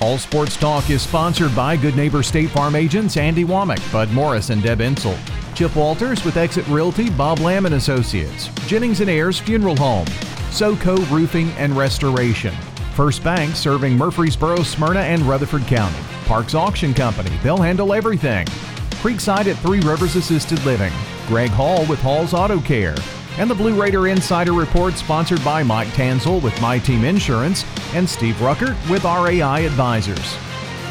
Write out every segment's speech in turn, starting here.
All Sports Talk is sponsored by Good Neighbor State Farm agents Andy Womack, Bud Morris, and Deb Insel. Chip Walters with Exit Realty, Bob Lamb and Associates. Jennings and Ayers Funeral Home. SoCo Roofing and Restoration. First Bank serving Murfreesboro, Smyrna, and Rutherford County. Parks Auction Company. They'll handle everything. Creekside at Three Rivers Assisted Living. Greg Hall with Hall's Auto Care. And the Blue Raider Insider Report sponsored by Mike Tanzel with My Team Insurance and Steve Ruckert with RAI Advisors.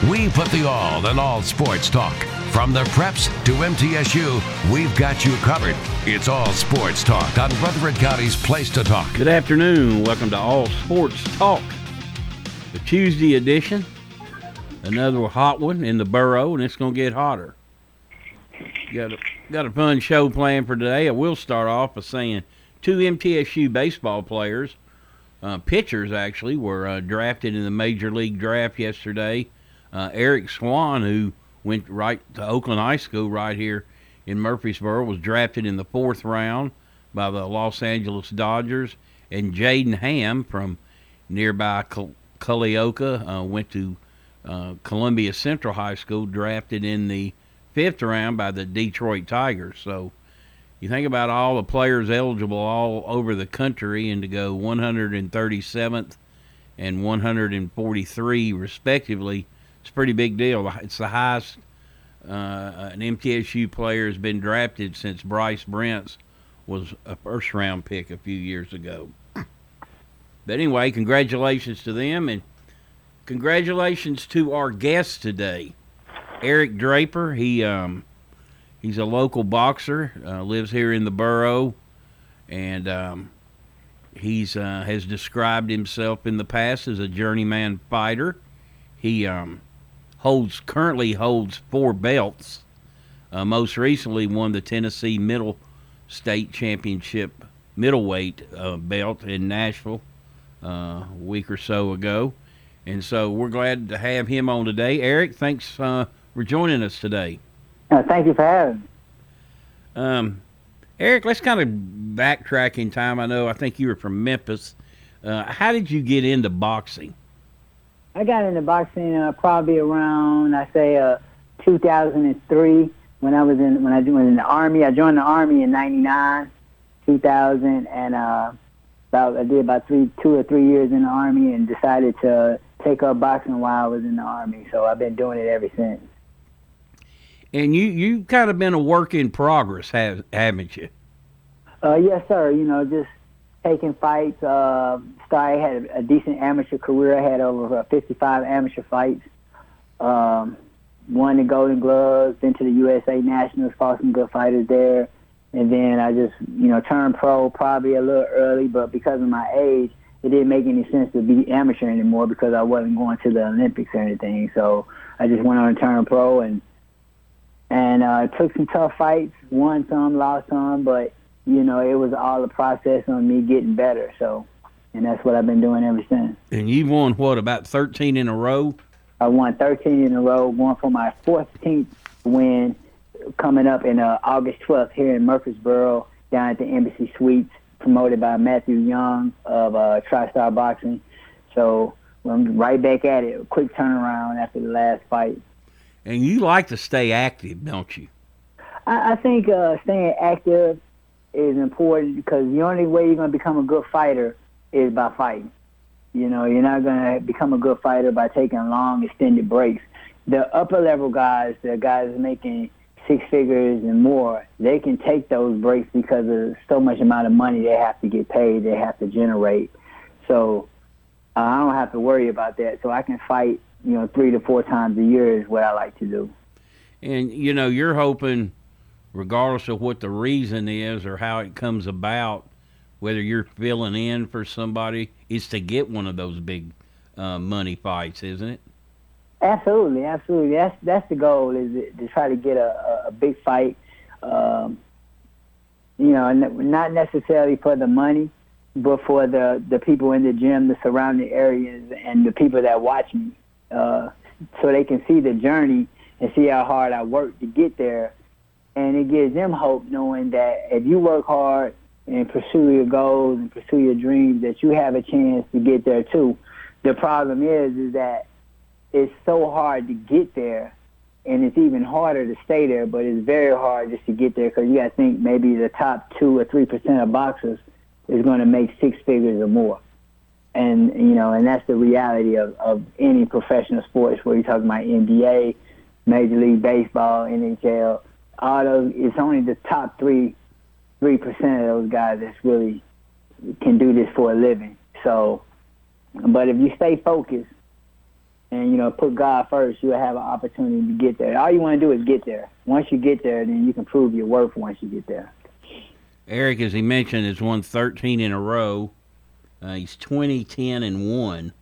We put the all in all sports talk. From the preps to MTSU, we've got you covered. It's all sports talk on Rutherford County's Place to Talk. Good afternoon. Welcome to All Sports Talk, the Tuesday edition. Another hot one in the borough, and it's going to get hotter. Got a, got a fun show planned for today. I will start off by saying two MTSU baseball players, uh, pitchers actually, were uh, drafted in the Major League Draft yesterday. Uh, Eriq Swan, who went right to Oakland High School right here in Murfreesboro, was drafted in the fourth round by the Los Angeles Dodgers. And Jaden Hamm from nearby Culleoka uh, went to uh, Columbia Central High School, drafted in the fifth round by the Detroit Tigers. So you think about all the players eligible all over the country and to go 137th and 143 respectively, it's a pretty big deal. It's the highest uh, an MTSU player has been drafted since Bryce Brentz was a first round pick a few years ago. But anyway, congratulations to them and congratulations to our guest today. Eric Draper. He um, he's a local boxer, uh, lives here in the borough, and um, he's uh, has described himself in the past as a journeyman fighter. He um, holds currently holds four belts. Uh, most recently, won the Tennessee Middle State Championship middleweight uh, belt in Nashville uh, a week or so ago. And so we're glad to have him on today. Eric, thanks uh, for joining us today. Uh, thank you for having me. Um, Eric, let's kind of backtrack in time. I know I think you were from Memphis. Uh, how did you get into boxing? I got into boxing uh, probably around I say uh, 2003 when I was in when I was in the army. I joined the army in '99, 2000, and uh, about I did about three, two or three years in the army, and decided to take up boxing while I was in the army. So I've been doing it ever since. And you you kind of been a work in progress, have, haven't you? Uh, yes, sir. You know, just taking fights. Uh, started had a, decent amateur career. I had over uh, 55 amateur fights. Um, won the Golden Gloves. Been to the USA Nationals. Fought some good fighters there. And then I just, you know, turned pro probably a little early, but because of my age, it didn't make any sense to be amateur anymore because I wasn't going to the Olympics or anything. So I just went on to turn pro and and uh, took some tough fights, won some, lost some, but you know it was all a process on me getting better. So, and that's what I've been doing ever since. And you won what about 13 in a row? I won 13 in a row, going for my 14th win coming up in uh, August 12th here in Murfreesboro down at the Embassy Suites, promoted by Matthew Young of uh, TriStar Boxing. So I'm right back at it. A quick turnaround after the last fight. And you like to stay active, don't you? I, I think uh, staying active is important because the only way you're going to become a good fighter is by fighting. You know, you're not going to become a good fighter by taking long, extended breaks. The upper level guys, the guys making six figures and more, they can take those breaks because of so much amount of money they have to get paid, they have to generate. So uh, I don't have to worry about that. So I can fight, you know, three to four times a year is what I like to do. And you know, you're hoping, regardless of what the reason is or how it comes about, whether you're filling in for somebody, is to get one of those big uh, money fights, isn't it? Absolutely, absolutely. That's that's the goal is to try to get a, a big fight. Um, you know, not necessarily for the money, but for the the people in the gym, the surrounding areas, and the people that watch me, uh, so they can see the journey and see how hard I worked to get there, and it gives them hope knowing that if you work hard and pursue your goals and pursue your dreams, that you have a chance to get there too. The problem is, is that it's so hard to get there, and it's even harder to stay there. But it's very hard just to get there because you got to think maybe the top two or three percent of boxers is going to make six figures or more. And you know, and that's the reality of, of any professional sports. Where you're talking about NBA, Major League Baseball, NHL, all those. It's only the top three three percent of those guys that's really can do this for a living. So, but if you stay focused and you know put God first, you'll have an opportunity to get there. All you want to do is get there. Once you get there, then you can prove your worth. Once you get there. Eric, as he mentioned, has won 13 in a row. Uh, he's 20, 10, and 1.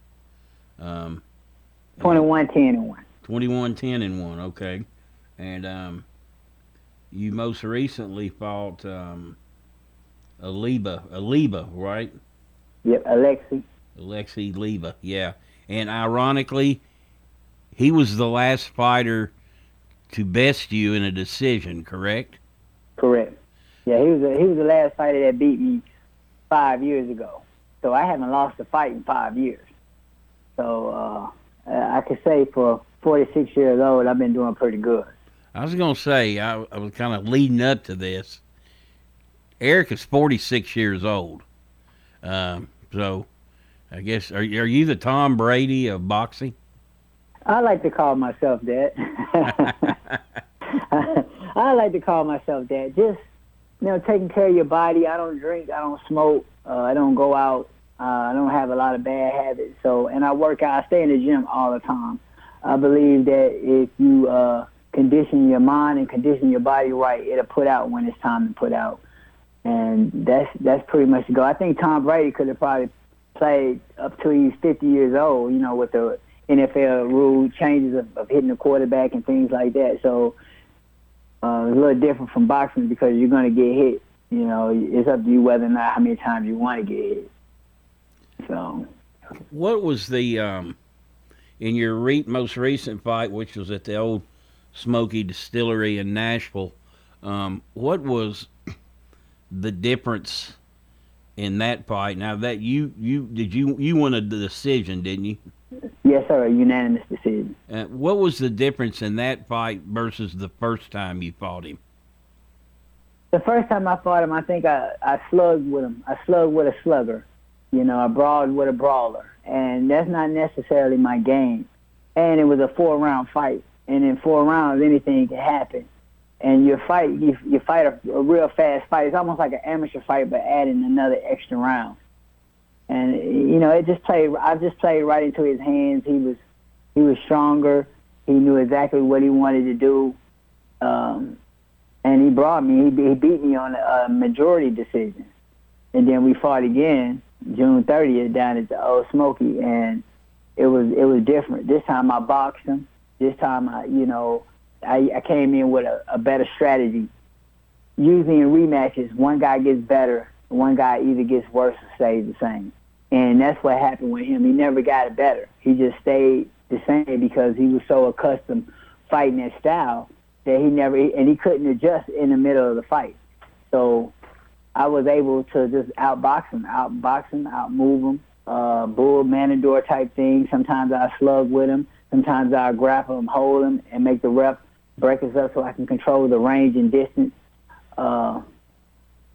Um, 21, 10, and 1. 21, 10, and 1, okay. And um, you most recently fought um, Aliba, Aliba, right? Yep, Alexi. Alexi Leba, yeah. And ironically, he was the last fighter to best you in a decision, correct? Correct. Yeah, he was a, he was the last fighter that beat me five years ago. So I haven't lost a fight in five years. So uh, I could say for 46 years old, I've been doing pretty good. I was going to say, I, I was kind of leading up to this. Eric is 46 years old. Um, so I guess, are, are you the Tom Brady of boxing? I like to call myself that. I like to call myself that. Just, you know, taking care of your body. I don't drink. I don't smoke. Uh, I don't go out. Uh, I don't have a lot of bad habits. So, and I work out. I stay in the gym all the time. I believe that if you uh, condition your mind and condition your body right, it'll put out when it's time to put out. And that's that's pretty much the goal. I think Tom Brady could have probably played up till he's 50 years old, you know, with the NFL rule changes of, of hitting the quarterback and things like that. So uh, it's a little different from boxing because you're going to get hit. You know, it's up to you whether or not how many times you want to get hit. So, what was the um, in your re- most recent fight, which was at the Ole Smoky Distillery in Nashville. Um, what was the difference in that fight? Now that you you did you you won a decision, didn't you? Yes, sir. A unanimous decision. Uh, what was the difference in that fight versus the first time you fought him? The first time I fought him, I think I, I slugged with him. I slugged with a slugger. You know, I brawled with a brawler. And that's not necessarily my game. And it was a four round fight and in four rounds anything can happen. And you fight you, you fight a, a real fast fight. It's almost like an amateur fight, but adding another extra round. And you know, it just played. I just played right into his hands. He was he was stronger. He knew exactly what he wanted to do, um, and he brought me. He, he beat me on a majority decision, and then we fought again June 30th down at the Ole Smoky, and it was it was different. This time I boxed him. This time, I, you know, I, I came in with a, a better strategy. Usually in rematches, one guy gets better, one guy either gets worse or stays the same. And that's what happened with him. He never got better. He just stayed the same because he was so accustomed fighting that style that he never and he couldn't adjust in the middle of the fight. So I was able to just outbox him, outbox him, outmove him, uh, bull manador type thing. Sometimes I slug with him. Sometimes I grapple him, hold him, and make the ref break us up so I can control the range and distance. Uh,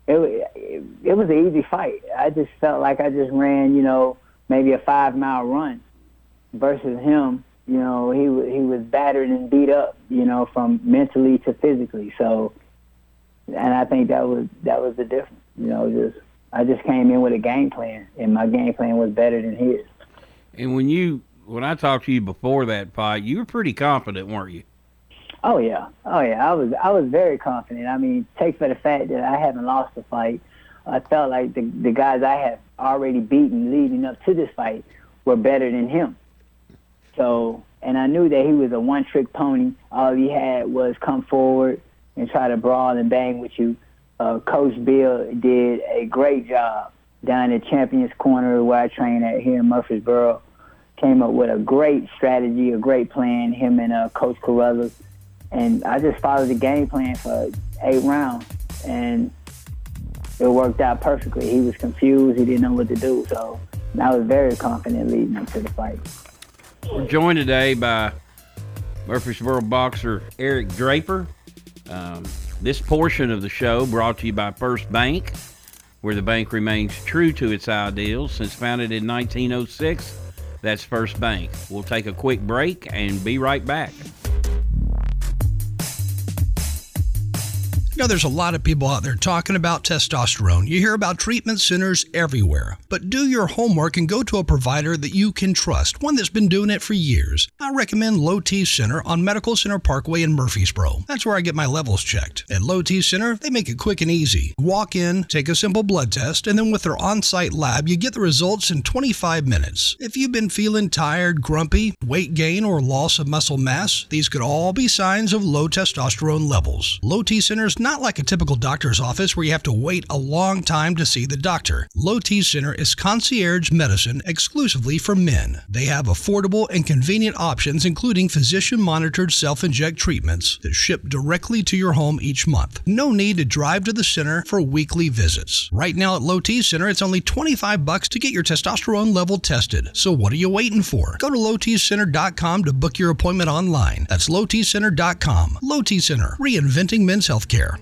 it, it, it was an easy fight. I just felt like I just ran, you know, maybe a five mile run versus him. You know, he he was battered and beat up, you know, from mentally to physically. So, and I think that was that was the difference. You know, just I just came in with a game plan, and my game plan was better than his. And when you when I talked to you before that fight, you were pretty confident, weren't you? Oh yeah, oh yeah. I was I was very confident. I mean, take for the fact that I haven't lost a fight. I felt like the the guys I have already beaten leading up to this fight were better than him. So, and I knew that he was a one-trick pony. All he had was come forward and try to brawl and bang with you. uh, Coach Bill did a great job down at Champions Corner where I train at here in Murfreesboro. Came up with a great strategy, a great plan, him and uh, Coach Carruthers. And I just followed the game plan for eight rounds. And it worked out perfectly. He was confused. He didn't know what to do. So I was very confident leading up to the fight. We're joined today by Murfreesboro boxer Eric Draper. Um, this portion of the show brought to you by First Bank, where the bank remains true to its ideals since founded in 1906. That's First Bank. We'll take a quick break and be right back. There's a lot of people out there talking about testosterone. You hear about treatment centers everywhere. But do your homework and go to a provider that you can trust, one that's been doing it for years. I recommend Low T Center on Medical Center Parkway in Murfreesboro. That's where I get my levels checked. At Low T Center, they make it quick and easy. Walk in, take a simple blood test, and then with their on site lab, you get the results in 25 minutes. If you've been feeling tired, grumpy, weight gain, or loss of muscle mass, these could all be signs of low testosterone levels. Low T Center is not like a typical doctor's office where you have to wait a long time to see the doctor. Low T Center is concierge medicine exclusively for men. They have affordable and convenient options, including physician monitored self inject treatments that ship directly to your home each month. No need to drive to the center for weekly visits. Right now at Low T Center, it's only 25 bucks to get your testosterone level tested. So what are you waiting for? Go to lowtcenter.com to book your appointment online. That's lowtcenter.com. Low T Center, reinventing men's healthcare.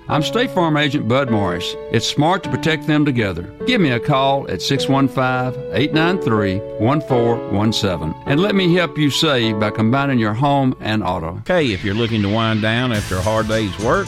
I'm State Farm Agent Bud Morris. It's smart to protect them together. Give me a call at 615 893 1417 and let me help you save by combining your home and auto. Okay, if you're looking to wind down after a hard day's work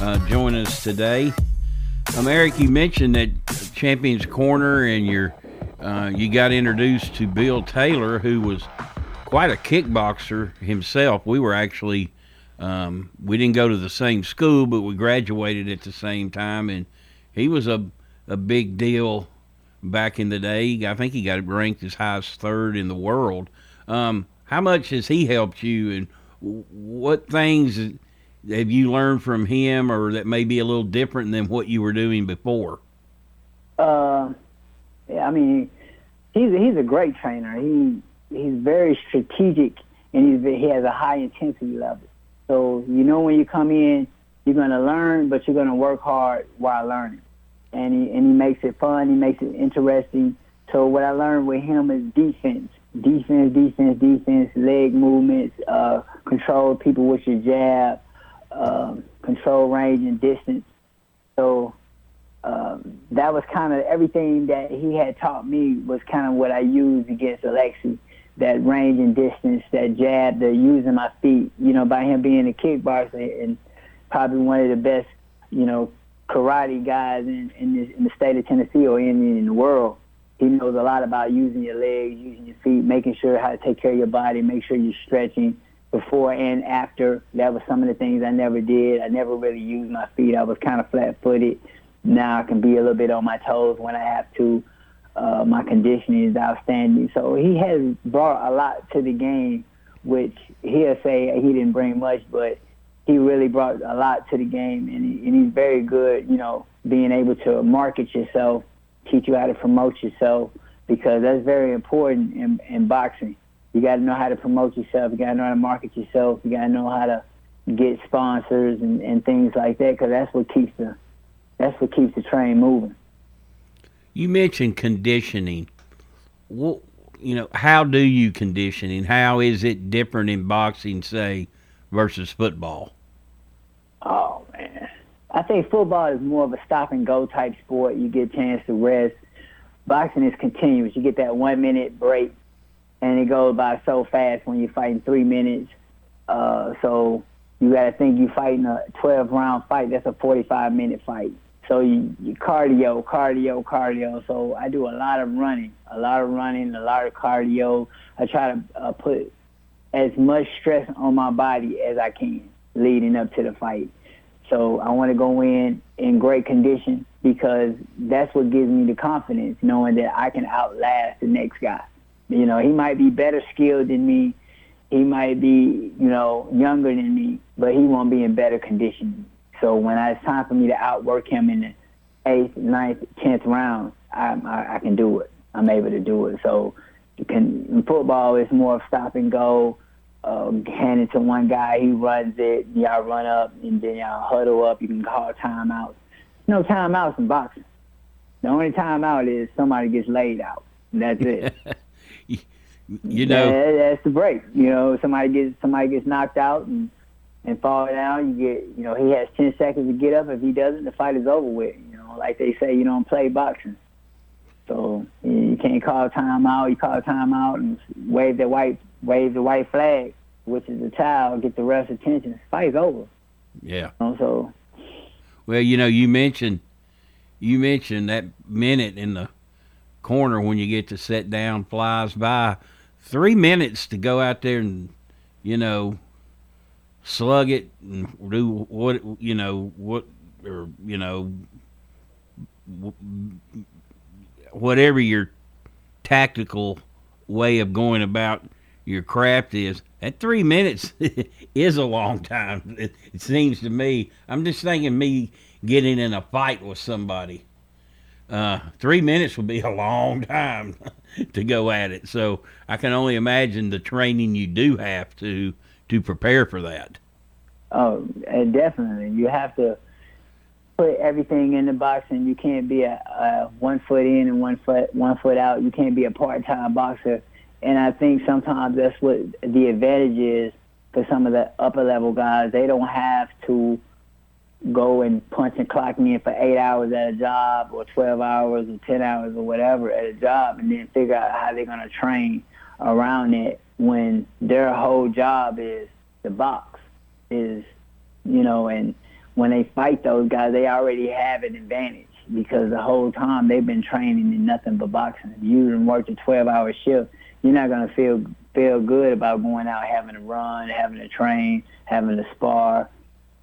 uh, joining us today. Um, Eric, you mentioned that Champions Corner, and your uh, you got introduced to Bill Taylor, who was quite a kickboxer himself. We were actually um, we didn't go to the same school, but we graduated at the same time, and he was a a big deal back in the day. I think he got ranked as high as third in the world. Um, how much has he helped you, and what things have you learned from him, or that may be a little different than what you were doing before? Uh, yeah, I mean, he's a, he's a great trainer. He he's very strategic, and he's, he has a high intensity level. So you know when you come in, you're gonna learn, but you're gonna work hard while learning. And he and he makes it fun. He makes it interesting. So what I learned with him is defense defense, defense, defense, leg movements, uh, control people with your jab, um, control range and distance. So um, that was kind of everything that he had taught me was kind of what I used against Alexi. That range and distance, that jab, the using my feet. You know, by him being a kickboxer and probably one of the best, you know, karate guys in in, this, in the state of Tennessee or in in the world. He knows a lot about using your legs, using your feet, making sure how to take care of your body, make sure you're stretching before and after. That was some of the things I never did. I never really used my feet. I was kind of flat-footed. Now I can be a little bit on my toes when I have to. Uh, my conditioning is outstanding. So he has brought a lot to the game, which he'll say he didn't bring much, but he really brought a lot to the game, and, he, and he's very good. You know, being able to market yourself, teach you how to promote yourself, because that's very important in, in boxing. You got to know how to promote yourself. You got to know how to market yourself. You got to know how to get sponsors and, and things like that, because that's what keeps the that's what keeps the train moving. You mentioned conditioning. What you know, how do you conditioning? How is it different in boxing, say, versus football? Oh man, I think football is more of a stop and go type sport. You get a chance to rest. Boxing is continuous. You get that one minute break, and it goes by so fast when you're fighting three minutes. Uh, so you got to think you're fighting a 12 round fight. That's a 45 minute fight. So you, you cardio, cardio, cardio. So I do a lot of running, a lot of running, a lot of cardio. I try to uh, put as much stress on my body as I can leading up to the fight. So I want to go in in great condition because that's what gives me the confidence, knowing that I can outlast the next guy. You know, he might be better skilled than me. He might be, you know, younger than me, but he won't be in better condition so when it's time for me to outwork him in the eighth, ninth, tenth round, I, I, I can do it. I'm able to do it. So can, in football, it's more of stop and go, uh, hand it to one guy, he runs it, y'all run up, and then y'all huddle up. You can call timeouts. No timeouts in boxing. The only timeout is somebody gets laid out. That's it. you know, that, that's the break. You know, somebody gets somebody gets knocked out, and and fall down, you get, you know, he has 10 seconds to get up. If he doesn't, the fight is over with. You know, like they say, you don't play boxing. So you can't call time out. You call time out and wave the white wave the white flag, which is the towel, get the ref's attention. Fight's over. Yeah. You know, so. Well, you know, you mentioned you mentioned that minute in the corner when you get to sit down flies by. Three minutes to go out there and you know slug it and do what you know what or you know whatever your tactical way of going about your craft is. At three minutes is a long time. It, it, seems to me i'm just thinking me getting in a fight with somebody uh, three minutes would be a long time to go at it so i can only imagine the training you do have to to prepare for that. Oh, definitely. You have to put everything in the box, and you can't be a, a one foot in and one foot one foot out. You can't be a part-time boxer. And I think sometimes that's what the advantage is for some of the upper level guys. They don't have to go and punch and clock me in for eight hours at a job or 12 hours or 10 hours or whatever at a job and then figure out how they're going to train around it when their whole job is the box is you know and when they fight those guys they already have an advantage because the whole time they've been training in nothing but boxing. If you and worked a 12 hour shift you're not going to feel feel good about going out having to run having to train having to spar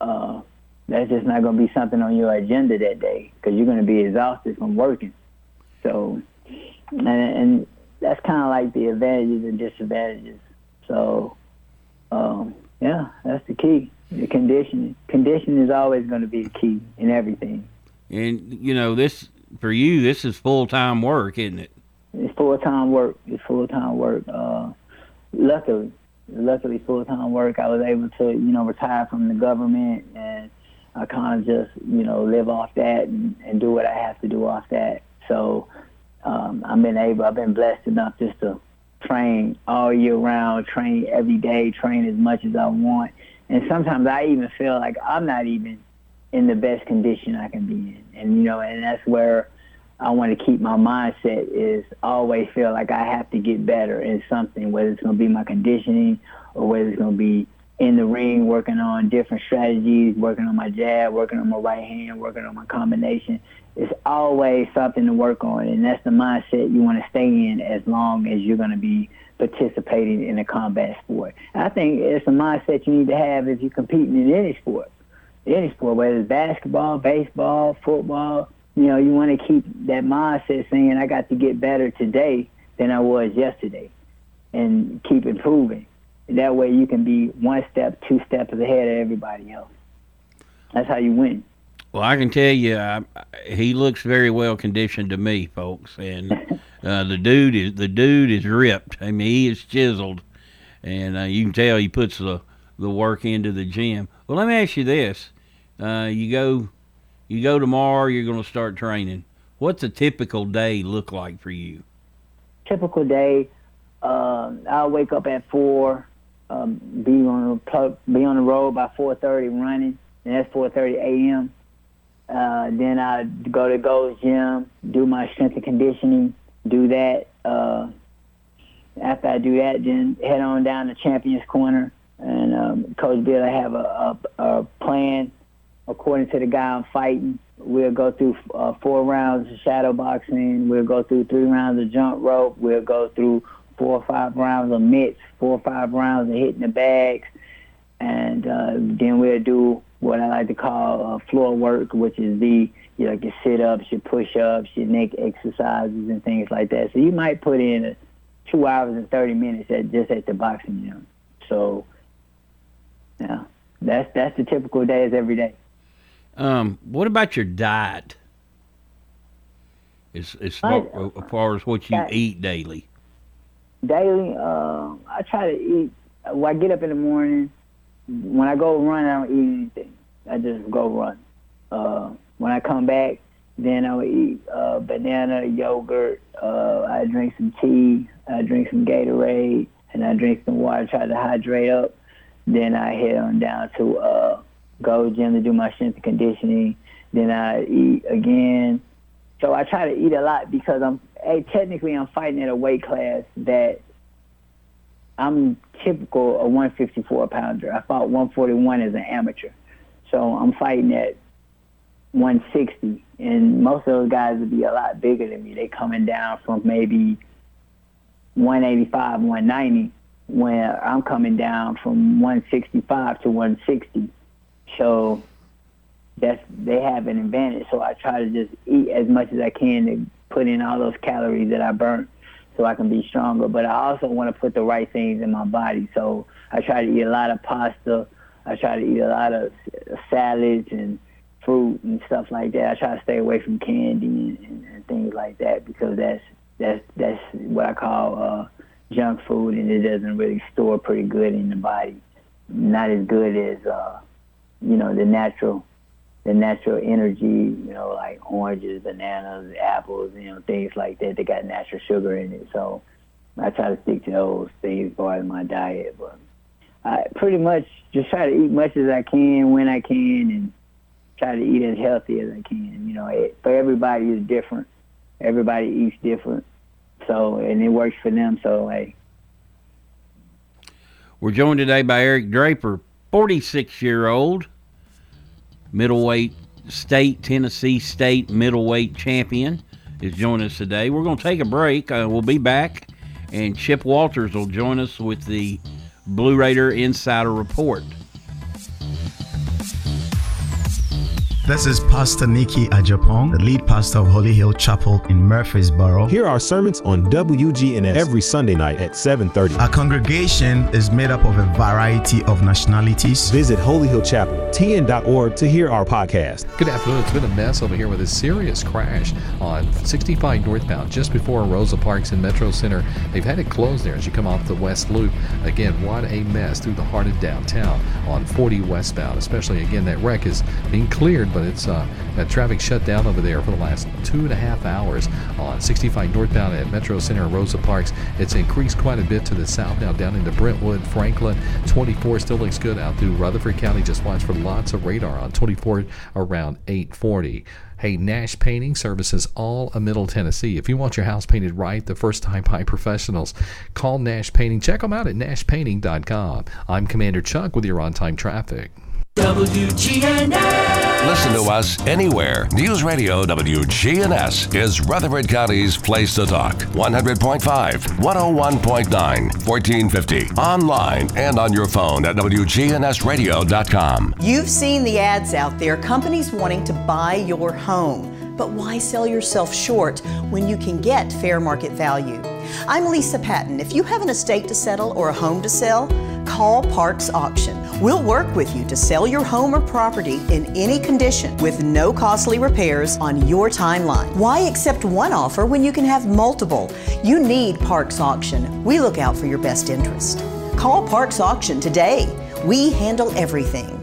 uh, that's just not going to be something on your agenda that day because you're going to be exhausted from working so and, and that's kind of like the advantages and disadvantages. So, um, yeah, that's the key. The conditioning. Conditioning is always going to be the key in everything. And you know, this for you, this is full time work, isn't it? It's full time work. It's full time work. Uh, luckily, luckily, full time work. I was able to, you know, retire from the government, and I kind of just, you know, live off that and, and do what I have to do off that. So um, I've been able, I've been blessed enough just to train all year round, train every day, train as much as I want. And sometimes I even feel like I'm not even in the best condition I can be in. And, you know, and that's where I want to keep my mindset is always feel like I have to get better in something, whether it's going to be my conditioning or whether it's going to be in the ring, working on different strategies, working on my jab, working on my right hand, working on my combination. It's always something to work on, and that's the mindset you want to stay in as long as you're going to be participating in a combat sport. I think it's a mindset you need to have if you're competing in any sport. Any sport, whether it's basketball, baseball, football, you know, you want to keep that mindset saying, I got to get better today than I was yesterday and keep improving. That way you can be one step, two steps ahead of everybody else. That's how you win. Well, I can tell you, uh, he looks very well conditioned to me, folks, and uh, the dude is the dude is ripped. I mean, he is chiseled, and uh, you can tell he puts the the work into the gym. Well, let me ask you this: uh, you go, you go tomorrow. You're going to start training. What's a typical day look like for you? Typical day, um, I'll wake up at four, um, be on the be on the road by 4:30 running, and that's 4:30 a.m. Uh, then I go to Gold's Gym, do my strength and conditioning, do that. Uh, after I do that, then head on down to Champions Corner, and um, Coach Bill, I have a, a, a plan according to the guy I'm fighting. We'll go through uh, four rounds of shadow boxing. We'll go through three rounds of jump rope. We'll go through four or five rounds of mitts, four or five rounds of hitting the bags, and uh, then we'll do what I like to call uh, floor work, which is the you know, your sit-ups, your push-ups, your neck exercises, and things like that. So you might put in two hours and thirty minutes at just at the boxing gym. So, yeah, that's that's the typical day is every day. Um, what about your diet? As as as, far as what you eat daily. Daily, uh, I try to eat. When I get up in the morning, when I go run, I don't eat anything. I just go run. Uh, when I come back, then I'll eat uh, banana, yogurt. Uh, I drink some tea. I drink some Gatorade, and I drink some water. Try to hydrate up. Then I head on down to uh, go gym to do my strength and conditioning. Then I eat again. So I try to eat a lot because I'm hey, technically I'm fighting at a weight class that I'm typical a 154 pounder. I fought 141 as an amateur. So I'm fighting at 160, and most of those guys would be a lot bigger than me. They coming down from maybe 185, 190, when I'm coming down from 165 to 160. So that's they have an advantage. So I try to just eat as much as I can to put in all those calories that I burnt so I can be stronger. But I also want to put the right things in my body. So I try to eat a lot of pasta. I try to eat a lot of salads and fruit and stuff like that. I try to stay away from candy and, and, and things like that because that's that's that's what I call uh, junk food, and it doesn't really store pretty good in the body. Not as good as uh, you know the natural the natural energy, you know, like oranges, bananas, apples, you know, things like that. They got natural sugar in it, so I try to stick to those things of my diet. But I pretty much just try to eat as much as I can when I can, and try to eat as healthy as I can. You know, it, for everybody is different. Everybody eats different, so and it works for them. So. We're joined today by Eric Draper, 46 year old middleweight state Tennessee state middleweight champion is joining us today. We're going to take a break. Uh, we'll be back, and Chip Walters will join us with the Blue Raider Insider Report. This is Pastor Nikki Ajapong, the lead pastor of Holy Hill Chapel in Murfreesboro. Here are sermons on WGNS every Sunday night at 7:30. Our congregation is made up of a variety of nationalities. Visit Holy Hill Chapel, tn.org to hear our podcast. Good afternoon. It's been a mess over here with a serious crash on 65 northbound just before Rosa Parks in Metro Center. They've had it closed there as you come off the West Loop. Again, what a mess through the heart of downtown on 40 westbound. Especially again, that wreck is being cleared but it's uh, traffic shut down over there for the last two and a half hours on 65 northbound at Metro Center and Rosa Parks. It's increased quite a bit to the south now down into Brentwood, Franklin. 24 still looks good out through Rutherford County. Just watch for lots of radar on 24 around 840. Hey, Nash Painting services all of Middle Tennessee. If you want your house painted right the first time by professionals, call Nash Painting. Check them out at nashpainting.com. I'm Commander Chuck with your on time traffic. WGNS. Listen to us anywhere. News Radio WGNS is Rutherford County's place to talk. 100.5, 101.9, 1450. Online and on your phone at WGNSradio.com. You've seen the ads out there, companies wanting to buy your home. But why sell yourself short when you can get fair market value? I'm Lisa Patton. If you have an estate to settle or a home to sell, call Parks Auction. We'll work with you to sell your home or property in any condition with no costly repairs on your timeline. Why accept one offer when you can have multiple? You need Parks Auction. We look out for your best interest. Call Parks Auction today. We handle everything.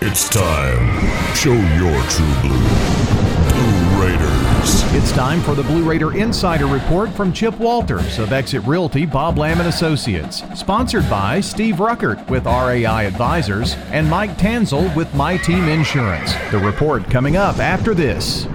It's time. Show your true blue. Blue Raiders. It's time for the Blue Raider Insider Report from Chip Walters of Exit Realty Bob Lamb and Associates. Sponsored by Steve Ruckert with RAI Advisors and Mike Tanzel with My Team Insurance. The report coming up after this.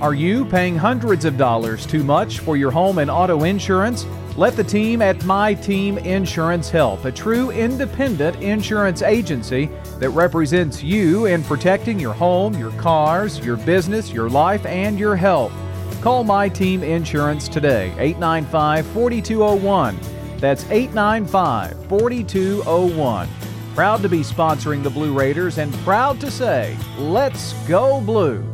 Are you paying hundreds of dollars too much for your home and auto insurance? Let the team at My Team Insurance help, a true independent insurance agency that represents you in protecting your home, your cars, your business, your life, and your health. Call My Team Insurance today, 895 4201. That's 895 4201. Proud to be sponsoring the Blue Raiders and proud to say, let's go blue.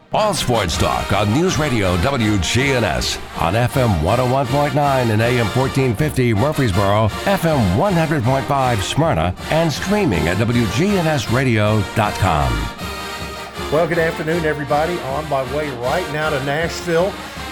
All sports talk on News Radio WGNS on FM 101.9 and AM 1450 Murfreesboro, FM 100.5 Smyrna, and streaming at WGNSradio.com. Well, good afternoon, everybody. On my way right now to Nashville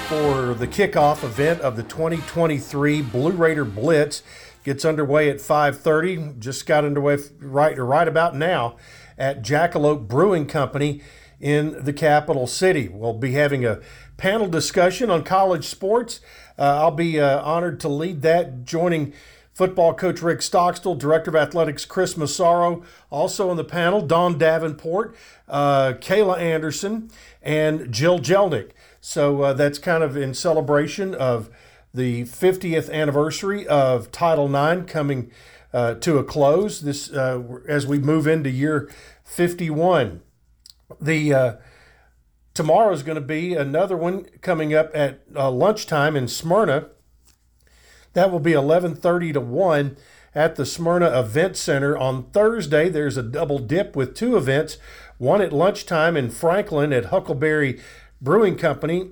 for the kickoff event of the 2023 Blue Raider Blitz. Gets underway at 5:30. Just got underway right right about now at Jackalope Brewing Company in the capital city. We'll be having a panel discussion on college sports. Uh, I'll be uh, honored to lead that, joining football coach Rick Stockstill, director of athletics Chris Massaro, also on the panel Don Davenport, uh, Kayla Anderson, and Jill Jelnick. So uh, that's kind of in celebration of the 50th anniversary of Title IX coming uh, to a close. This uh, as we move into year 51 the uh, tomorrow is going to be another one coming up at uh, lunchtime in Smyrna. That will be 11:30 to 1 at the Smyrna Event Center on Thursday. There's a double dip with two events, one at lunchtime in Franklin at Huckleberry Brewing Company,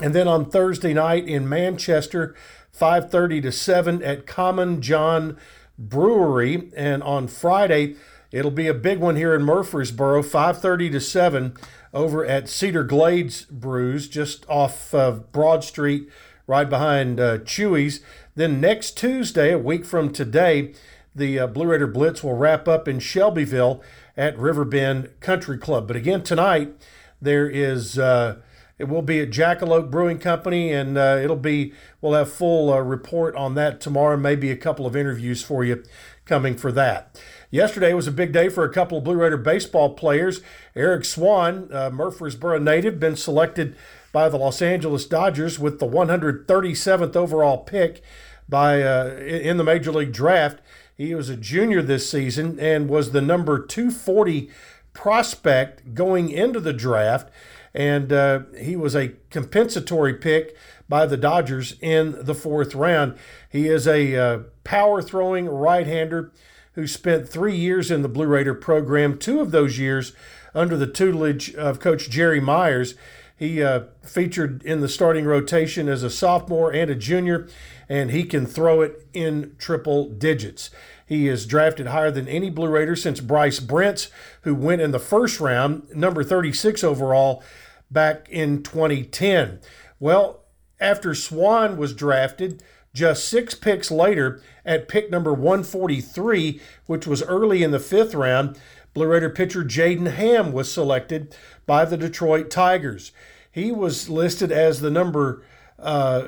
and then on Thursday night in Manchester, 5:30 to 7 at Common John Brewery, and on Friday It'll be a big one here in Murfreesboro, 5:30 to 7 over at Cedar Glades Brews, just off of Broad Street, right behind uh, Chewy's. Then next Tuesday, a week from today, the uh, Blue Raider Blitz will wrap up in Shelbyville at Riverbend Country Club. But again, tonight, There is. Uh, it will be at Jackalope Brewing Company, and uh, it'll be. We'll have full uh, report on that tomorrow. Maybe a couple of interviews for you coming for that. Yesterday was a big day for a couple of Blue Raider baseball players. Eriq Swan, uh, Murfreesboro native, been selected by the Los Angeles Dodgers with the 137th overall pick by uh, in the Major League Draft. He was a junior this season and was the number 240 prospect going into the draft, and uh, he was a compensatory pick by the Dodgers in the fourth round. He is a uh, power throwing right hander who spent three years in the Blue Raider program, two of those years under the tutelage of Coach Jerry Myers. He uh, featured in the starting rotation as a sophomore and a junior, and he can throw it in triple digits. He is drafted higher than any Blue Raider since Bryce Brentz, who went in the first round, number 36 overall, back in 2010. Well, after Swan was drafted, just six picks later, at pick number 143, which was early in the fifth round, Blue Raider pitcher Jaden Hamm was selected by the Detroit Tigers. He was listed as the number uh,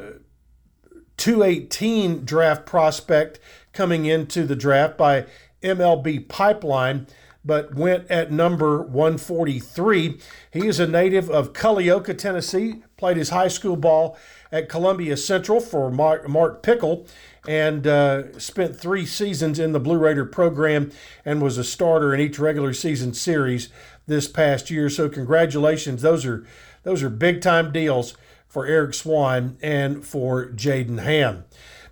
218 draft prospect coming into the draft by MLB Pipeline, but went at number 143. He is a native of Culleoka, Tennessee, played his high school ball at Columbia Central for Mark, Pickle, and uh, spent three seasons in the Blue Raider program and was a starter in each regular season series this past year. So congratulations, those are those are big time deals for Eriq Swan and for Jaden Hamm.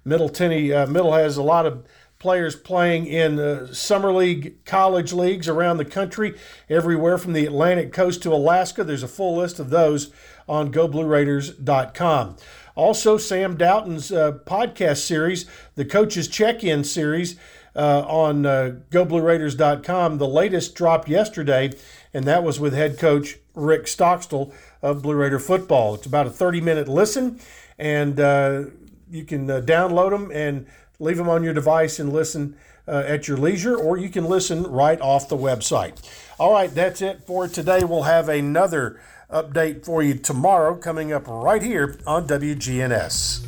Middle Tenney uh, Middle has a lot of players playing in uh, summer league college leagues around the country, everywhere from the Atlantic coast to Alaska. There's a full list of those on GoBlueRaiders.com. Also, Sam Doughton's uh, podcast series, the Coaches Check In series uh, on uh, GoBlueRaiders.com. The latest dropped yesterday, and that was with head coach Rick Stockstill of Blue Raider football. It's about a 30 minute listen, and uh, you can uh, download them and leave them on your device and listen uh, at your leisure, or you can listen right off the website. All right, that's it for today. We'll have another update for you tomorrow coming up right here on WGNS.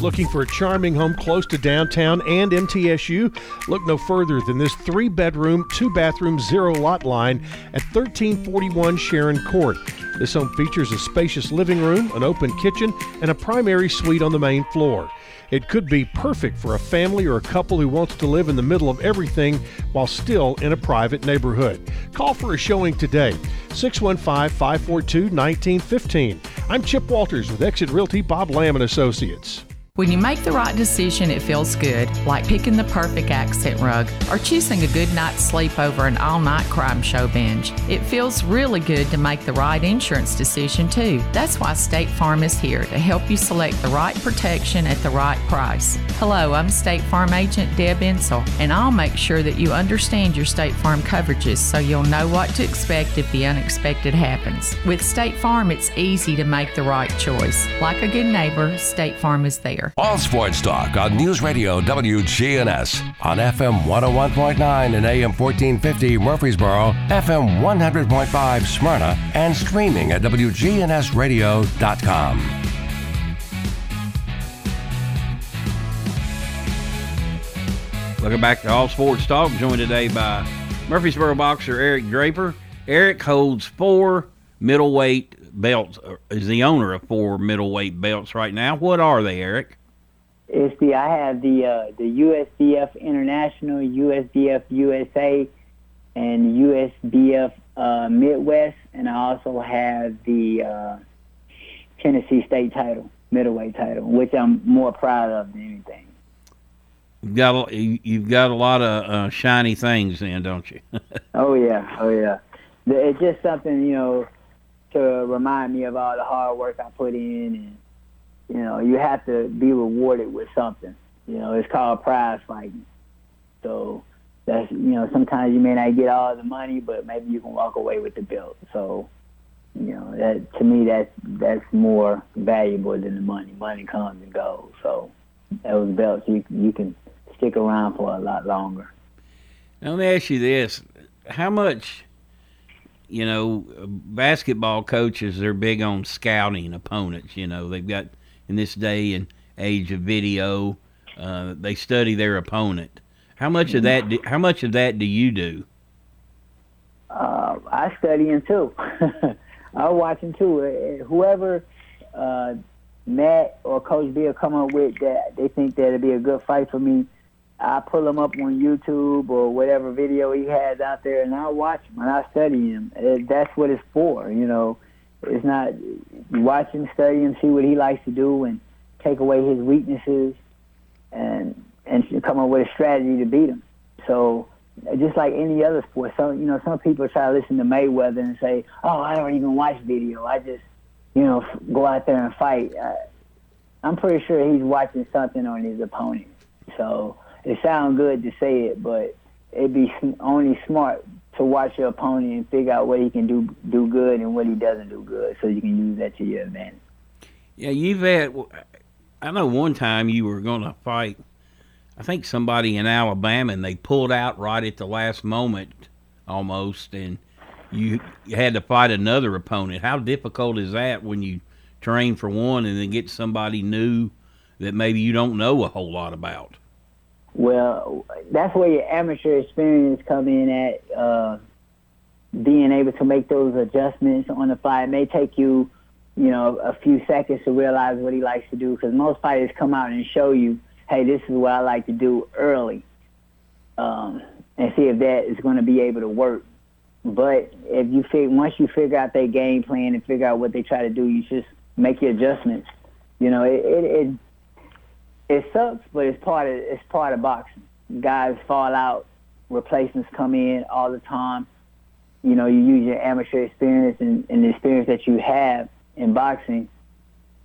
Looking for a charming home close to downtown and MTSU? Look no further than this three bedroom, two bathroom, zero lot line at 1341 Sharon Court. This home features a spacious living room, an open kitchen, and a primary suite on the main floor. It could be perfect for a family or a couple who wants to live in the middle of everything while still in a private neighborhood. Call for a showing today, 615 542 1915. I'm Chip Walters with Exit Realty Bob Lamb and Associates. When you make the right decision, it feels good, like picking the perfect accent rug or choosing a good night's sleep over an all night crime show binge. It feels really good to make the right insurance decision, too. That's why State Farm is here to help you select the right protection at the right price. Hello, I'm State Farm Agent Deb Insel, and I'll make sure that you understand your State Farm coverages so you'll know what to expect if the unexpected happens. With State Farm, it's easy to make the right choice. Like a good neighbor, State Farm is there. All Sports Talk on News Radio WGNS on FM 101.9 and AM 1450 Murfreesboro, FM 100.5 Smyrna, and streaming at WGNSradio.com. Welcome back to All Sports Talk, joined today by Murfreesboro boxer Eric Draper. Eric holds four middleweight belts, is the owner of four middleweight belts right now. What are they, Eric? It's the I have the uh, the USBF International, USBF USA, and USBF uh, Midwest, and I also have the uh, Tennessee State title, middleweight title, which I'm more proud of than anything. You've got a, you've got a lot of uh, shiny things, then, don't you? oh yeah, oh yeah. It's just something you know to remind me of all the hard work I put in and you know, you have to be rewarded with something. You know, it's called prize fighting. So that's you know, sometimes you may not get all the money, but maybe you can walk away with the belt. So, you know, that to me that's that's more valuable than the money. Money comes and goes. So those belts, you you can stick around for a lot longer. Now, let me ask you this: How much, you know, basketball coaches they're big on scouting opponents. You know, they've got in this day and age of video, uh, they study their opponent. How much of that? Do, how much of that do you do? Uh, I study him too. I watch him too. Uh, Whoever uh, Matt or Coach Bill come up with that they think that it'd be a good fight for me, I pull him up on YouTube or whatever video he has out there, and I watch him and I study him. Uh, That's what it's for, you know. It's not you watch him, study him, see what he likes to do, and take away his weaknesses, and and come up with a strategy to beat him. So just like any other sport, some you know some people try to listen to Mayweather and say, "Oh, I don't even watch video. I just you know go out there and fight." Uh, I'm pretty sure he's watching something on his opponent. So it sounds good to say it, but it'd be only smart to watch your opponent and figure out what he can do do good and what he doesn't do good, so you can use that to your advantage. Yeah, you've had. I know one time you were going to fight. I think somebody in Alabama, and they pulled out right at the last moment, almost, and you, you had to fight another opponent. How difficult is that when you train for one and then get somebody new that maybe you don't know a whole lot about? Well, that's where your amateur experience come in at uh, being able to make those adjustments on the fly. It may take you, you know, a few seconds to realize what he likes to do because most fighters come out and show you, hey, this is what I like to do early, um, and see if that is going to be able to work. But if you fig- once you figure out their game plan and figure out what they try to do, you just make your adjustments. You know, it it, it it sucks, but it's part of it's part of boxing. Guys fall out, replacements come in all the time. You know, you use your amateur experience and, and the experience that you have in boxing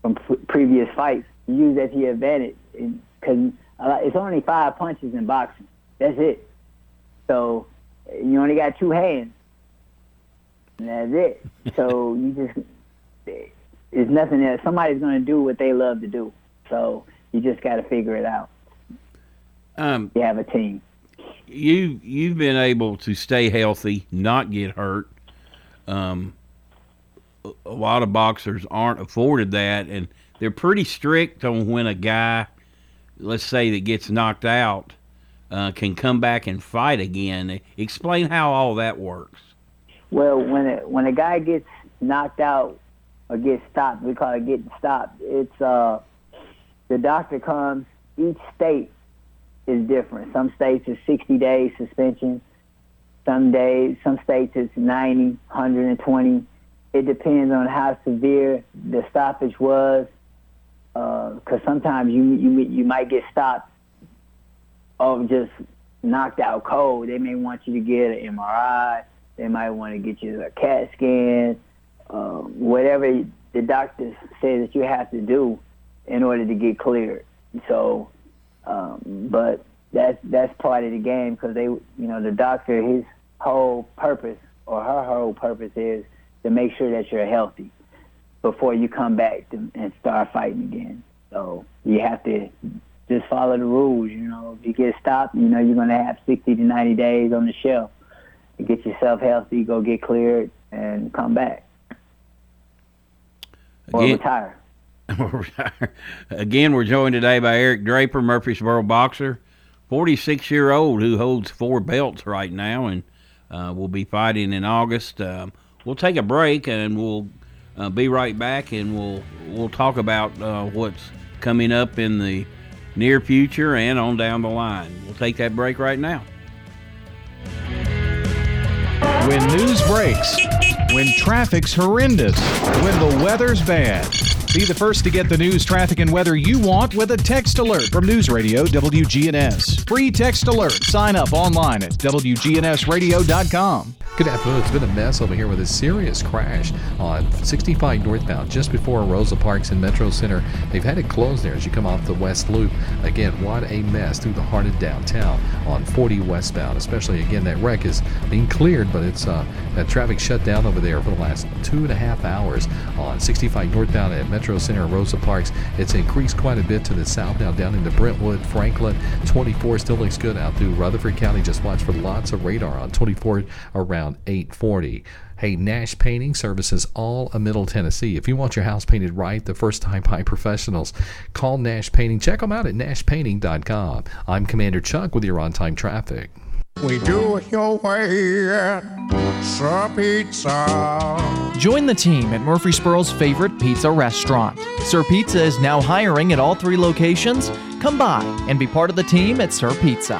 from previous fights. You use that to your advantage because it's only five punches in boxing. That's it. So you only got two hands. And that's it. So you just it's nothing that somebody's going to do what they love to do. So you just got to figure it out. Um, you have a team. You you've been able to stay healthy, not get hurt. Um, a- lot of boxers aren't afforded that, and they're pretty strict on when a guy, let's say, that gets knocked out, uh, can come back and fight again. Explain how all that works. Well, when it, when a guy gets knocked out or gets stopped, we call it getting stopped. It's uh, the doctor comes. Each state is different. Some states is 60 days suspension. Some days, some states it's 90, 120. It depends on how severe the stoppage was. Because sometimes you you you might get stopped of just knocked out cold. They may want you to get an MRI. They might want to get you a CAT scan. Uh, whatever the doctor says that you have to do in order to get cleared. So, um, but that's that's part of the game because they, you know, the doctor, his whole purpose or her whole purpose is to make sure that you're healthy before you come back to, and start fighting again. So you have to just follow the rules. You know, if you get stopped, you know you're going to have 60 to 90 days on the shelf get yourself healthy, go get cleared, and come back or Again- retire. Again, we're joined today by Eric Draper, Murfreesboro boxer, 46 year old who holds four belts right now and uh, will be fighting in August. Um, we'll take a break and we'll uh, be right back and we'll we'll talk about uh, what's coming up in the near future and on down the line. We'll take that break right now. When news breaks, when traffic's horrendous, when the weather's bad. Be the first to get the news, traffic, and weather you want with a text alert from News Radio WGNS. Free text alert. Sign up online at WGNSradio.com. Good afternoon. It's been a mess over here with a serious crash on 65 northbound just before Rosa Parks and Metro Center. They've had it closed there as you come off the West Loop. Again, what a mess through the heart of downtown on 40 westbound. Especially again, that wreck is being cleared, but it's uh, that traffic shut down over there for the last two and a half hours on 65 northbound at Metro Center and Rosa Parks. It's increased quite a bit to the south now down into Brentwood, Franklin. 24 still looks good out through Rutherford County. Just watch for lots of radar on 24 around around 840. Hey, Nash Painting services all of Middle Tennessee. If you want your house painted right the first time by professionals, call Nash Painting. Check them out at nashpainting.com. I'm Commander Chuck with your on time traffic. We do it your way at Sir Pizza. Join the team at Murfreesboro's favorite pizza restaurant. Sir Pizza is now hiring at all three locations. Come by and be part of the team at Sir Pizza.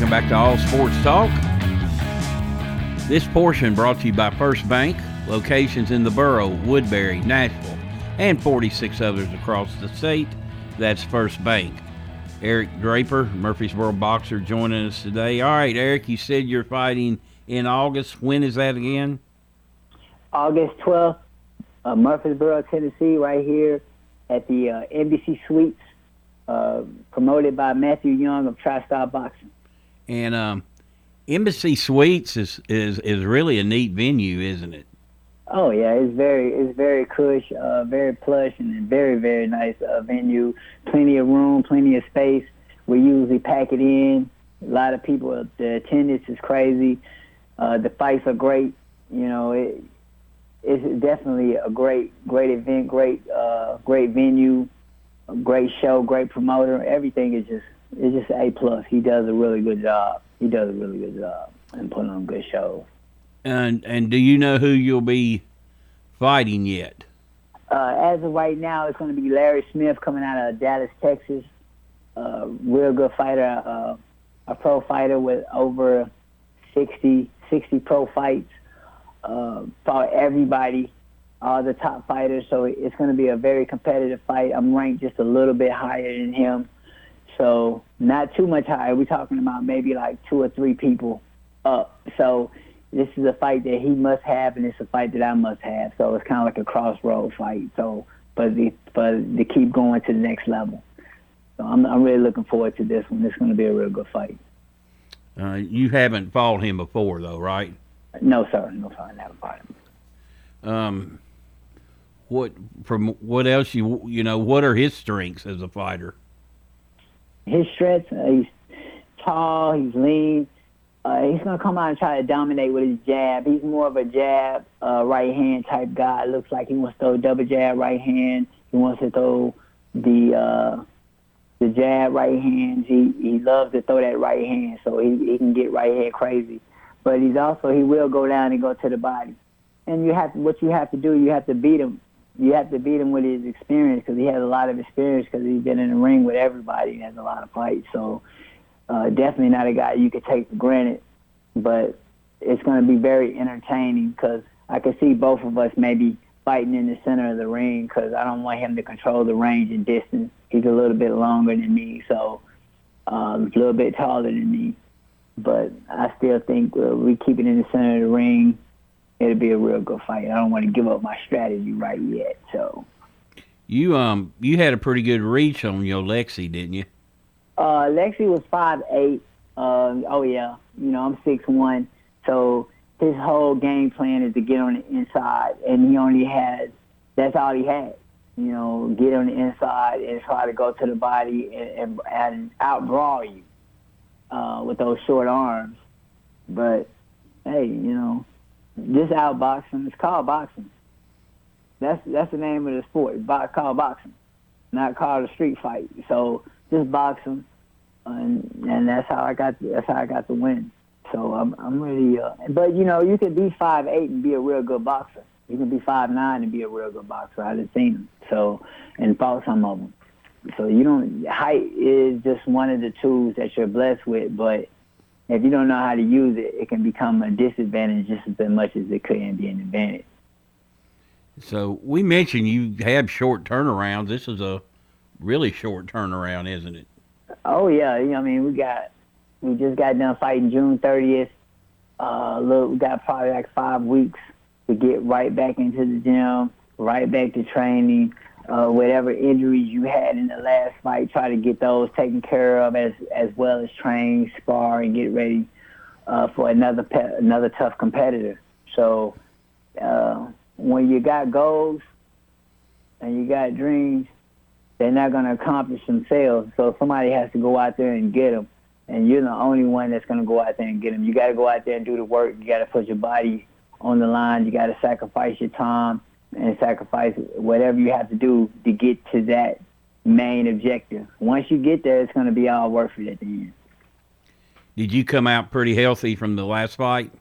Welcome back to All Sports Talk. This portion brought to you by First Bank, locations in the borough, Woodbury, Nashville, and 46 others across the state. That's First Bank. Eric Draper, Murfreesboro boxer, joining us today. All right, Eric, you said you're fighting in August. When is that again? August 12th, uh, Murfreesboro, Tennessee, right here at the uh, Embassy Suites, uh, promoted by Matthew Young of TriStar Boxing. And um, Embassy Suites is, is is really a neat venue, isn't it? Oh yeah, it's very it's very cush, uh, very plush, and very very nice uh, venue. Plenty of room, plenty of space. We usually pack it in. A lot of people. The attendance is crazy. Uh, the fights are great. You know, it, it's definitely a great great event, great uh, great venue, great show, great promoter. Everything is just it's just a plus. He does a really good job. He does a really good job and putting on good shows. And and do you know who you'll be fighting yet? Uh, as of right now, it's going to be Larry Smith coming out of Dallas, Texas. Uh, real good fighter, uh, a pro fighter with over 60, 60 pro fights. Uh, fought everybody, all the top fighters. So it's going to be a very competitive fight. I'm ranked just a little bit higher than him. So not too much higher. We're talking about maybe like two or three people up. So this is a fight that he must have, and it's a fight that I must have. So it's kind of like a crossroad fight. So, but the, but to keep going to the next level. So I'm I'm really looking forward to this one. It's going to be a real good fight. Uh, you haven't fought him before, though, right? No, sir. No, sir. I never fought him. Um, what from what else you you know? What are his strengths as a fighter? His strengths. Uh, he's tall. He's lean. Uh, he's gonna come out and try to dominate with his jab. He's more of a jab, uh, right hand type guy. Looks like he wants to throw double jab right hand. He wants to throw the uh, the jab right hand. He he loves to throw that right hand, so he he can get right hand crazy. But he's also he will go down and go to the body. And you have to, what you have to do, you have to beat him. You have to beat him with his experience because he has a lot of experience because he's been in the ring with everybody and has a lot of fights. So uh, definitely not a guy you could take for granted, but it's going to be very entertaining because I could see both of us maybe fighting in the center of the ring because I don't want him to control the range and distance. He's a little bit longer than me, so Um, a little bit taller than me, but I still think uh, we keep it in the center of the ring. It'll be a real good fight. I don't want to give up my strategy right yet. So You um you had a pretty good reach on your Lexi, didn't you? uh, Lexi was five eight. Uh, oh yeah, you know I'm six one. So his whole game plan is to get on the inside, and he only has that's all he had. You know, get on the inside and try to go to the body and and, and out brawl you uh, with those short arms. But hey, you know, this outboxing It's called boxing. That's that's the name of the sport. Bo- called boxing, not called a street fight. So just boxing, and and that's how I got that's how I got the win. So I'm I'm really uh, but you know you can be five eight and be a real good boxer. You can be five nine and be a real good boxer. I've seen them. So and fought some of them. So you don't height is just one of the tools that you're blessed with, but if you don't know how to use it, it can become a disadvantage just as much as it can be an advantage. So we mentioned you have short turnarounds. This is a really short turnaround, isn't it? Oh yeah, you know, I mean, we got we just got done fighting June 30th. Uh, look, we got probably like five weeks to get right back into the gym, right back to training. Uh, whatever injuries you had in the last fight, try to get those taken care of as as well as train, spar, and get ready uh, for another pe- another tough competitor. So uh, when you got goals and you got dreams, they're not going to accomplish themselves. So somebody has to go out there and get them. And you're the only one that's going to go out there and get them. You got to go out there and do the work. You got to put your body on the line. You got to sacrifice your time and sacrifice whatever you have to do to get to that main objective. Once you get there, it's going to be all worth it at the end. Did you come out pretty healthy from the last fight?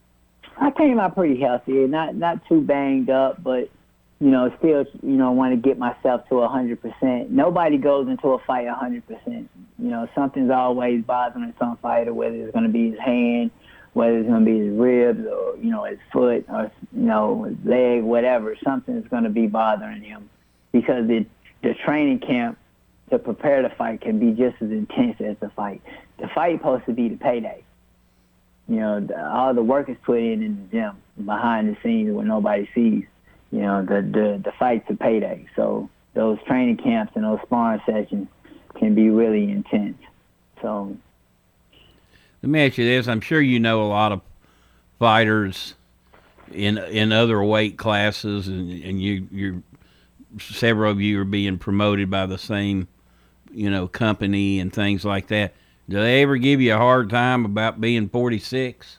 I came out pretty healthy, not not too banged up, but you know, still, you know, want to get myself to a hundred percent. Nobody goes into a fight a hundred percent. You know, something's always bothering some fighter, whether it's going to be his hand, whether it's going to be his ribs, or you know, his foot, or you know, his leg, whatever. Something's going to be bothering him because the the training camp to prepare the fight can be just as intense as the fight. The fight supposed to be the payday. You know, the, all the work is put in in the gym behind the scenes where nobody sees you know, the the the fight's a payday. So those training camps and those sparring sessions can be really intense. So Let me ask you this: I'm sure you know a lot of fighters in in other weight classes, and and you you several of you are being promoted by the same you know company and things like that. Do they ever give you a hard time about being 46?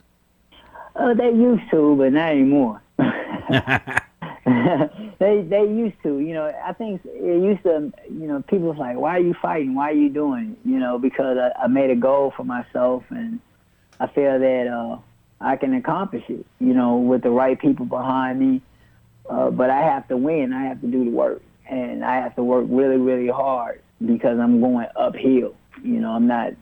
Oh, uh, they used to, but not anymore. they they used to, you know. I think it used to, you know, people was like, "Why are you fighting? Why are you doing?" it?" You know, because I, I made a goal for myself, and I feel that uh, I can accomplish it. You know, with the right people behind me. Uh, but I have to win. I have to do the work, and I have to work really, really hard because I'm going uphill. You know, I'm not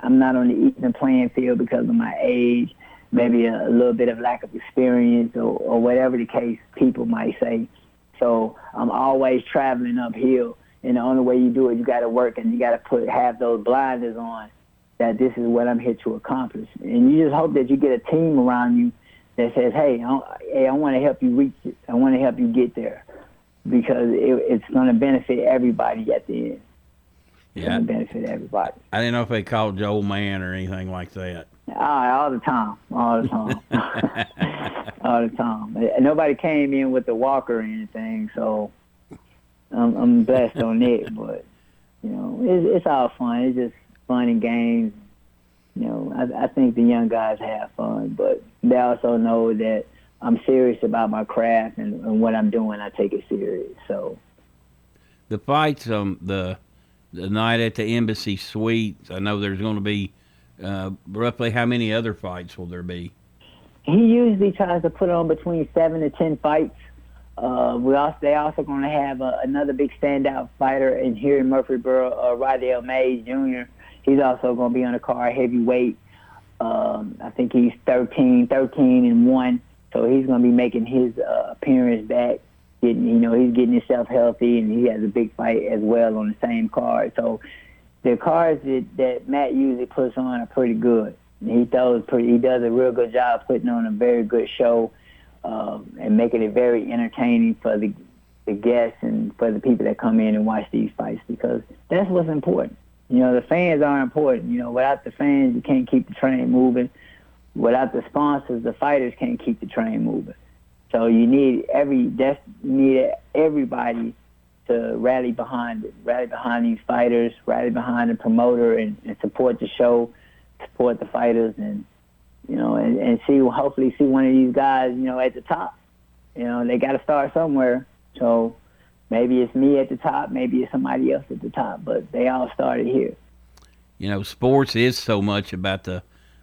I'm not on the even playing field because of my age maybe a, a little bit of lack of experience or, or whatever the case people might say. So I'm always traveling uphill, and the only way you do it, you got to work and you got to put have those blinders on that this is what I'm here to accomplish. And you just hope that you get a team around you that says, "Hey, I, hey, I want to help you reach it. I want to help you get there," because it, it's going to benefit everybody at the end. It's Yeah. going to benefit everybody. I didn't know if they called you old man or anything like that. Ah, all the time, all the time, all the time. Nobody came in with a walker or anything, so I'm, I'm blessed on it. But you know, it's, it's all fun. It's just fun and games. You know, I, I think the young guys have fun, but they also know that I'm serious about my craft and, and what I'm doing. I take it serious. So The fights, um, the the night at the Embassy Suites. I know there's going to be uh, roughly how many other fights will there be? he usually tries to put on between seven to ten fights. Uh, we also they also going to have uh, another big standout fighter in here in Murfreesboro, uh, Rydell Mays Jr. He's also going to be on the card heavyweight. Um, I think he's 13, 13 and one, so he's going to be making his uh, appearance back. Getting, you know, he's getting himself healthy, and he has a big fight as well on the same card. So the cards that, that Matt usually puts on are pretty good. He does pretty. He does a real good job putting on a very good show um, and making it very entertaining for the the guests and for the people that come in and watch these fights because that's what's important. You know, the fans are important. You know, without the fans, you can't keep the train moving. Without the sponsors, the fighters can't keep the train moving. So you need every that's you need everybody to rally behind it, rally behind these fighters, rally behind the promoter, and, and support the show, support the fighters, and you know, and, and see hopefully see one of these guys, you know, at the top. You know, they got to start somewhere. So maybe it's me at the top, maybe it's somebody else at the top, but they all started here. You know, sports is so much about the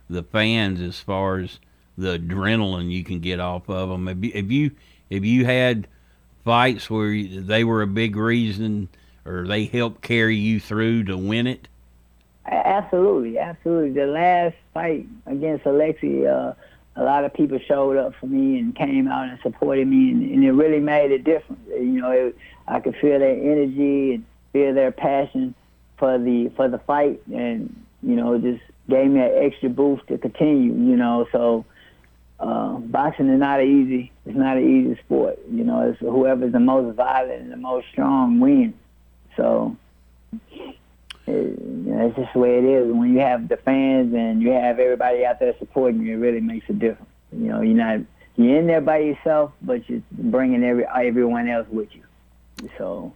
the fans as far as the adrenaline you can get off of them. If you if you, if you had fights where they were a big reason or they helped carry you through to win it? Absolutely, absolutely. The last fight against Alexi, uh, a lot of people showed up for me and came out and supported me, and, and it really made a difference. You know, it, I could feel their energy and feel their passion for the for the fight, and you know, just gave me an extra boost to continue. You know, so uh, boxing is not an easy. It's not an easy sport. You know, it's whoever's the most violent and the most strong wins. So it, you know, it's just the way it is. When you have the fans and you have everybody out there supporting you, it really makes a difference. You know, you're not you're in there by yourself, but you're bringing every everyone else with you. So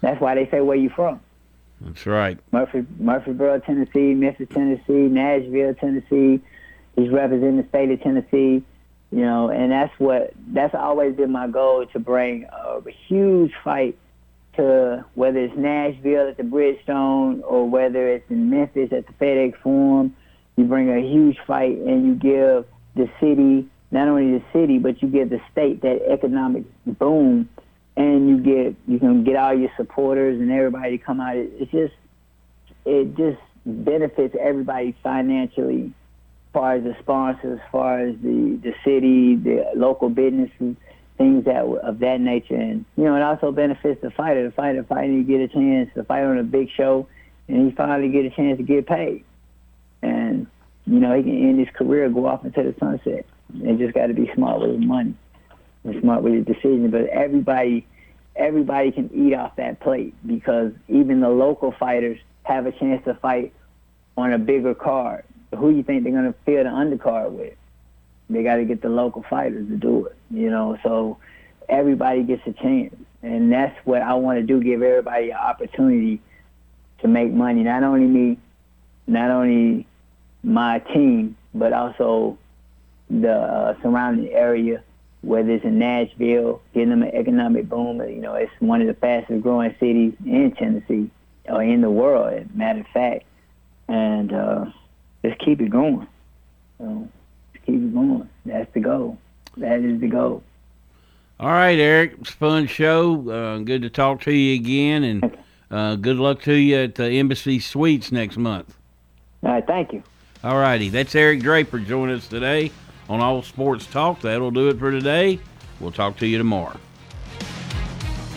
that's why they say where you from. That's right. Murphy, Murfreesboro, Tennessee, Memphis, Tennessee, Nashville, Tennessee. He's representing the state of Tennessee. You know, and that's what that's always been my goal to bring a huge fight to whether it's Nashville at the Bridgestone or whether it's in Memphis at the FedEx Forum. You bring a huge fight and you give the city, not only the city, but you give the state that economic boom, and you get you can get all your supporters and everybody to come out. It, It's just it just benefits everybody financially, far as the sponsors, as far as the the city, the local businesses things that of that nature. And you know, it also benefits the fighter. The fighter finally get a chance to fight on a big show, and he finally get a chance to get paid. And you know, he can end his career, go off into the sunset. They just got to be smart with his money, and smart with his decision. But everybody, everybody can eat off that plate because even the local fighters have a chance to fight on a bigger card. Who you think they're to fill the undercard with? They got to get the local fighters to do it, you know. So everybody gets a chance, and that's what I want to do: give everybody an opportunity to make money. Not only me, not only my team, but also the uh, surrounding area. Whether it's in Nashville, getting them an economic boom. You know, it's one of the fastest growing cities in Tennessee or in the world, matter of fact. And uh, just keep it going. So, keep it going. That's the goal. That is the goal. All right, Eric. It's a fun show. Uh, good to talk to you again, and uh, good luck to you at the Embassy Suites next month. All right, thank you. All righty. That's Eric Draper joining us today on All Sports Talk. That'll do it for today. We'll talk to you tomorrow.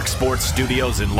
Fox Sports Studios in Los